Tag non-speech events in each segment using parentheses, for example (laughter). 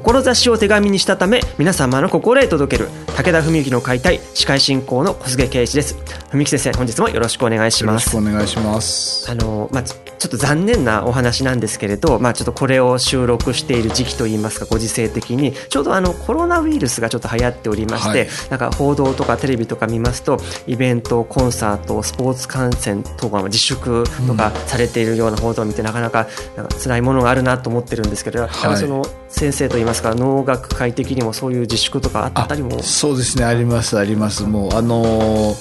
志を手紙にしたため皆様の心へ届ける武田文幸の解体司会進行の小菅圭一です。文幸先生本日もよろしくお願いします。よろしくお願いします。あのまあちょっと残念なお話なんですけれど、まあ、ちょっとこれを収録している時期といいますかご時世的にちょうどあのコロナウイルスがちょっと流行っておりまして、はい、なんか報道とかテレビとか見ますとイベントコンサートスポーツ観戦とか自粛とかされているような報道を見て、なかなかなんか辛いものがあるなと思ってるんですけど、はい、その先生といいますか能楽会的にもそういう自粛とかあったりも。そうですね。ありますあります。もうあの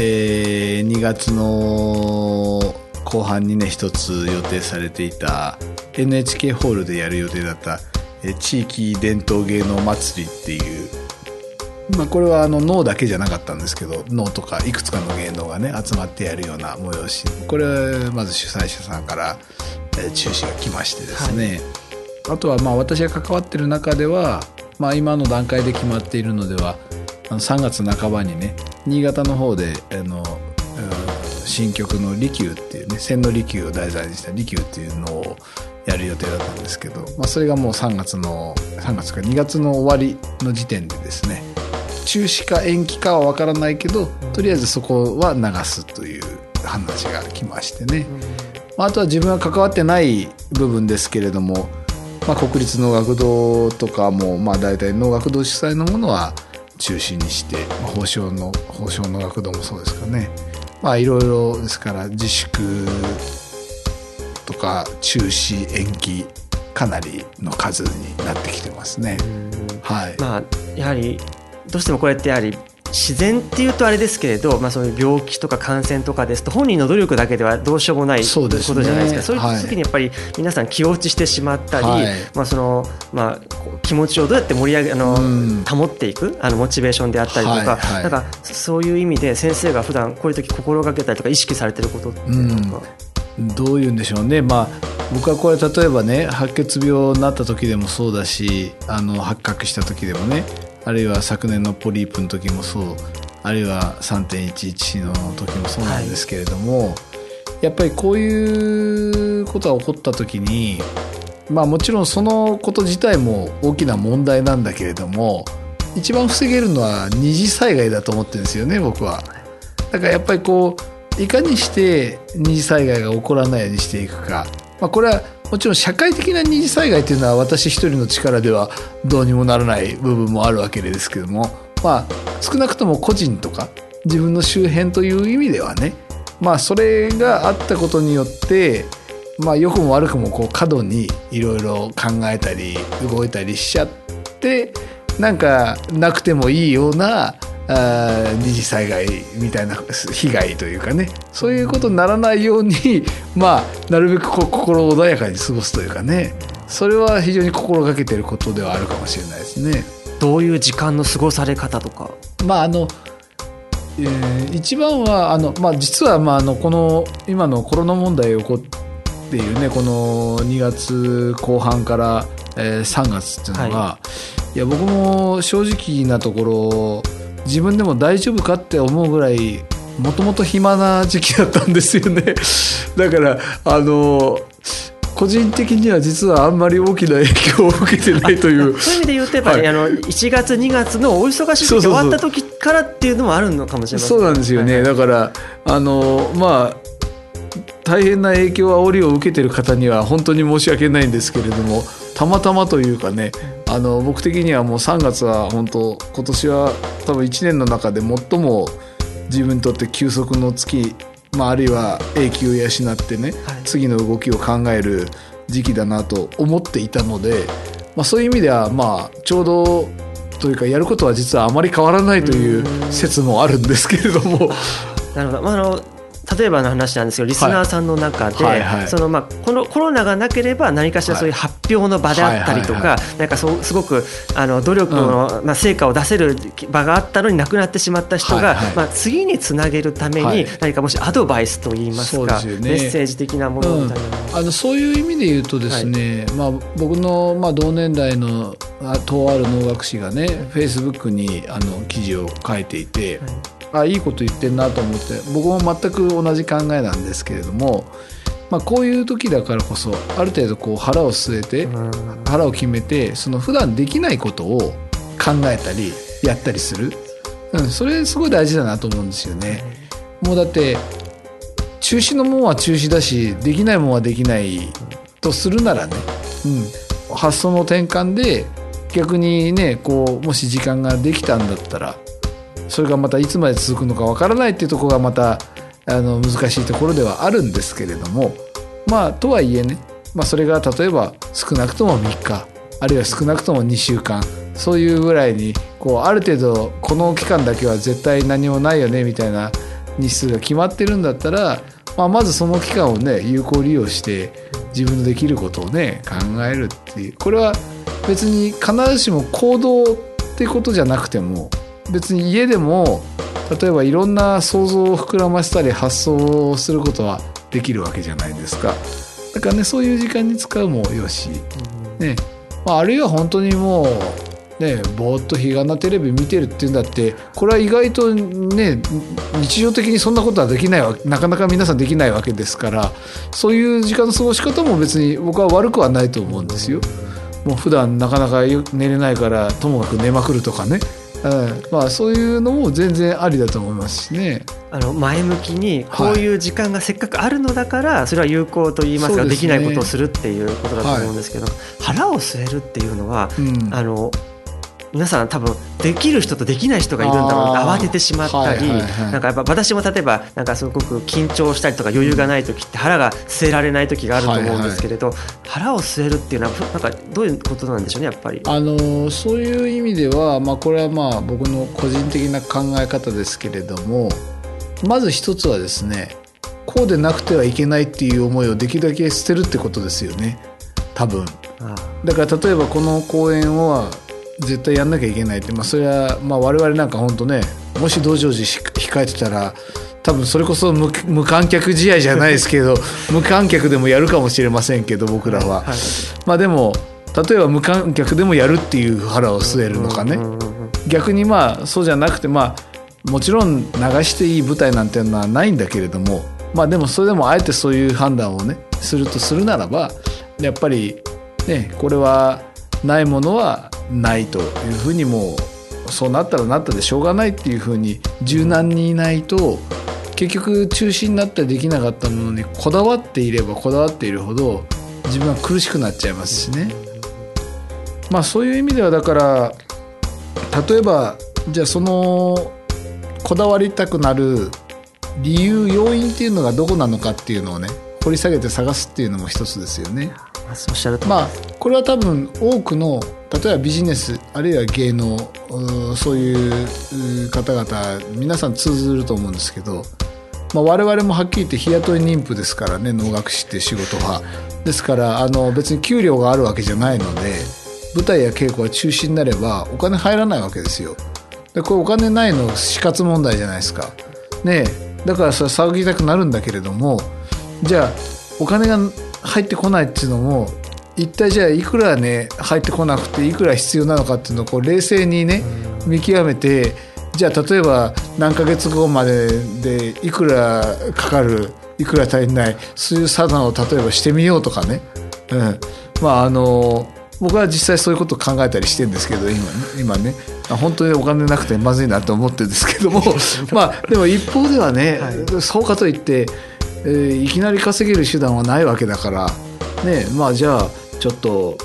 えー、2月の後半にね一つ予定されていた NHK ホールでやる予定だった地域伝統芸能祭りっていうまあ、これはあの脳だけじゃなかったんですけど脳とかいくつかの芸能がね集まってやるような催しこれはまず主催者さんから中止が来ましてですね、はい、あとはまあ私が関わってる中では、まあ、今の段階で決まっているのでは3月半ばにね新潟の方であの新曲の「利休」っていうね千利休を題材にした「利休」っていうのをやる予定だったんですけど、まあ、それがもう3月の3月か2月の終わりの時点でですね中止か延期かは分からないけどとりあえずそこは流すという話が来ましてね、まあ、あとは自分は関わってない部分ですけれども、まあ、国立能楽堂とかも、まあ、大体能楽堂主催のものは中心にして、まあ、宝生の宝生能楽堂もそうですかね。まあいろいろですから自粛とか中止延期かなりの数になってきてますね。はい、まあやはりどうしてもこれってやはり自然っていうとあれですけれど、まあ、そういう病気とか感染とかですと本人の努力だけではどうしようもないことじゃないですか。そういう時にやっぱり皆さん気落ちしてしまったり、はい、まあそのまあ、気持ちをどうやって盛り上げあの、保っていくあのモチベーションであったりとかはいはい、なんかそういう意味で先生が普段こういう時心がけたりとか意識されてることっていうのどういうんでしょうね、まあ、僕はこれ例えばね白血病になった時でもそうだしあの発覚した時でもねあるいは昨年のポリープの時もそうあるいは3.11の時もそうなんですけれども、はい、やっぱりこういうことが起こった時にまあもちろんそのこと自体も大きな問題なんだけれども一番防げるのは二次災害だと思ってるんですよね僕は。だからやっぱりこういかにして二次災害が起こらないようにしていくか、まあ、これはもちろん社会的な二次災害というのは私一人の力ではどうにもならない部分もあるわけですけどもまあ少なくとも個人とか自分の周辺という意味ではねまあそれがあったことによってまあ良くも悪くもこう過度にいろいろ考えたり動いたりしちゃってなんかなくてもいいようなあ二次災害みたいな被害というかね。そういうことにならないように (laughs) まあなるべく心穏やかに過ごすというかね。それは非常に心がけてることではあるかもしれないですね。どういう時間の過ごされ方とか？まああのえー、一番はあの、まあ、実は、まあ、あのこの今のコロナ問題起こっているねこの2月後半から、えー、3月っていうのは、はい、いや僕も正直なところ自分でも大丈夫かって思うぐらいもともと暇な時期だったんですよね。(laughs) だからあの個人的には実はあんまり大きな影響を受けてないという。そういう意味で言うとやっぱり、はい、あの1月2月のお忙しい時終わった時からっていうのもあるのかもしれません。そうなんですよね、はい、だからあのまあ大変な影響煽りを受けてる方には本当に申し訳ないんですけれどもたまたまというかねあの僕的にはもう3月は本当今年は多分1年の中で最も自分にとって休息の月まあ、あるいは永久を養ってね、はい。次の動きを考える時期だなと思っていたので、まあ、そういう意味ではまあちょうどというかやることは実はあまり変わらないという説もあるんですけれども。(laughs) なるほど、まあ、あの例えばの話なんですけどリスナーさんの中で、はいはい。はいそのまあこのコロナがなければ何かしらそういう発表の場であったりとはいはかなんかそうすごくあの努力の、まあ、成果を出せる場があったのになくなってしまった人が、はいはい。まあ、次につなげるためにはい。何かもしアドバイスといいますかメッセージ的なものみたいなのはあのそういう意味で言うとですね、まあ、僕の、まあ、同年代のあとある能楽師がねフェイスブックにあの記事を書いていて、あいいこと言ってんなと思って僕も全く同じ考えなんですけれども、まあ、こういう時だからこそある程度こう腹を据えて、うん。腹を決めてその普段できないことを考えたりやったりする、うん、それすごい大事だなと思うんですよね。もうだって中止のもんは中止だしできないもんはできないとするならね、うん、発想の転換で逆にねこうもし時間ができたんだったらそれがまたいつまで続くのかわからないっていうところがまたあの難しいところではあるんですけれどもまあとはいえね、まあ、それが例えば少なくとも3日あるいは少なくとも2週間そういうぐらいにこうある程度この期間だけは絶対何もないよねみたいな日数が決まってるんだったら、まあ、まずその期間をね有効利用して自分のできることをね考えるっていう。これは別に必ずしも行動ってことじゃなくても別に家でも例えばいろんな想像を膨らませたり発想をすることはできるわけじゃないですか。だからねそういう時間に使うもよし、ね。まあ、あるいは本当にもうねぼーっと日がなテレビ見てるっていうんだってこれは意外とね日常的にそんなことはできないわなかなか皆さんできないわけですからそういう時間の過ごし方も別に僕は悪くはないと思うんですよ。もう普段なかなか寝れないからともかく寝まくるとかね、うん、まあそういうのも全然ありだと思いますしね。あの前向きにこういう時間がせっかくあるのだからそれは有効と言いますかそうできないことをするっていうことだと思うんですけど腹を据えるっていうのはうん。あの皆さん多分できる人とできない人がいるんだろう慌ててしまったり、はいはいはい。なんかやっぱ私も例えばなんかすごく緊張したりとか余裕がない時って腹が据えられない時があると思うんですけれど、腹を据えるっていうのはなんかどういうことなんでしょうねやっぱり。あのそういう意味では、まあ、これはまあ僕の個人的な考え方ですけれどもまず一つはですねこうでなくてはいけないっていう思いをできるだけ捨てるってことですよね。多分。あだから例えばこの公演は絶対やんなきゃいけないって、まあ、それはまあ我々なんか本当ねもし道成寺し控えてたら多分それこそ無無観客試合じゃないですけど (laughs) 無観客でもやるかもしれませんけど僕らは。はいまあでも例えば無観客でもやるっていう腹を据えるのかね。逆にまあそうじゃなくてまあもちろん流していい舞台なんていうのはないんだけれどもまあでもそれでもあえてそういう判断をねするとするならばやっぱりねこれはないものはないというふうにもうそうなったらなったでしょうがないっていうふうに柔軟にいないと結局中止になったりできなかったものにこだわっていればこだわっているほど自分は苦しくなっちゃいますしね。まあそういう意味ではだから例えばじゃあそのこだわりたくなる理由要因っていうのがどこなのかっていうのをね掘り下げて探すっていうのも一つですよね。おっしゃるとまあこれは多分多くの例えばビジネスあるいは芸能そういう方々皆さん通ずると思うんですけど、まあ、我々もはっきり言って日雇い妊婦ですからね能楽師って仕事は。ですからあの別に給料があるわけじゃないので舞台や稽古が中止になればお金入らないわけですよ。でこれお金ないの死活問題じゃないですか。ねえだからそれ騒ぎたくなるんだけれどもじゃあお金が入ってこないっていうのも一体じゃあいくらね入ってこなくていくら必要なのかっていうのをこう冷静にね見極めてじゃあ例えば何ヶ月後まででいくらかかるいくら足りないそういう差段を例えばしてみようとかね、うん、まああの僕は実際そういうことを考えたりしてるんですけど今今ね。あ本当にお金なくてまずいなと思ってるんですけども。(laughs) まあでも一方ではね、そうかといって、えーいきなり稼げる手段はないわけだからねまあじゃあちょっと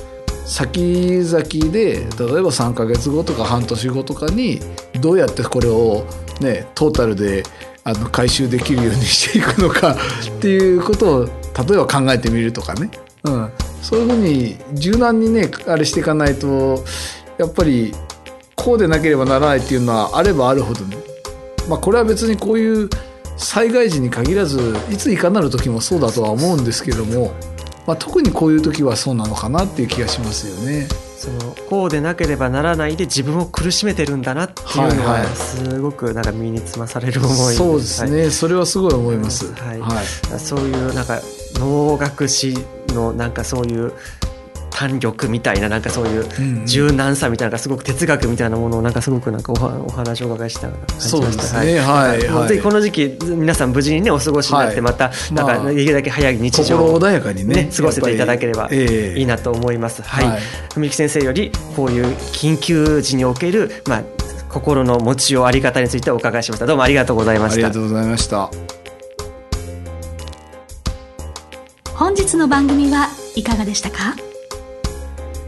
先々で例えば3ヶ月後とか半年後とかにどうやってこれをねトータルであの回収できるようにしていくのか (laughs) っていうことを例えば考えてみるとかね、うん、そういうふうに柔軟にねあれしていかないとやっぱりこうでなければならないっていうのはあればあるほどね、まあ、これは別にこういう災害時に限らずいついかなる時もそうだとは思うんですけども、まあ、特にこういう時はそうなのかなっていう気がしますよね。そのこうでなければならないで自分を苦しめてるんだなっていうのはすごくなんか身につまされる思い、はいはい、そうですね、はい、それはすごい思います、はい、はい、そういうなんか能楽師のなんかそういう弾力みたいななんかそういう柔軟さみたいなすごく哲学みたいなものをなんかすごくなんかおお話をお伺いした感じました。そうですね。はい、はい、ぜひこの時期皆さん無事にねお過ごしになってまた、なんかできるだけ早い日常を、穏やかにね過ごせていただければいいなと思います、はい、文木先生よりこういう緊急時におけるまあ心の持ちようあり方についてお伺いしました。どうもありがとうございました。ありがとうございました。本日の番組はいかがでしたか？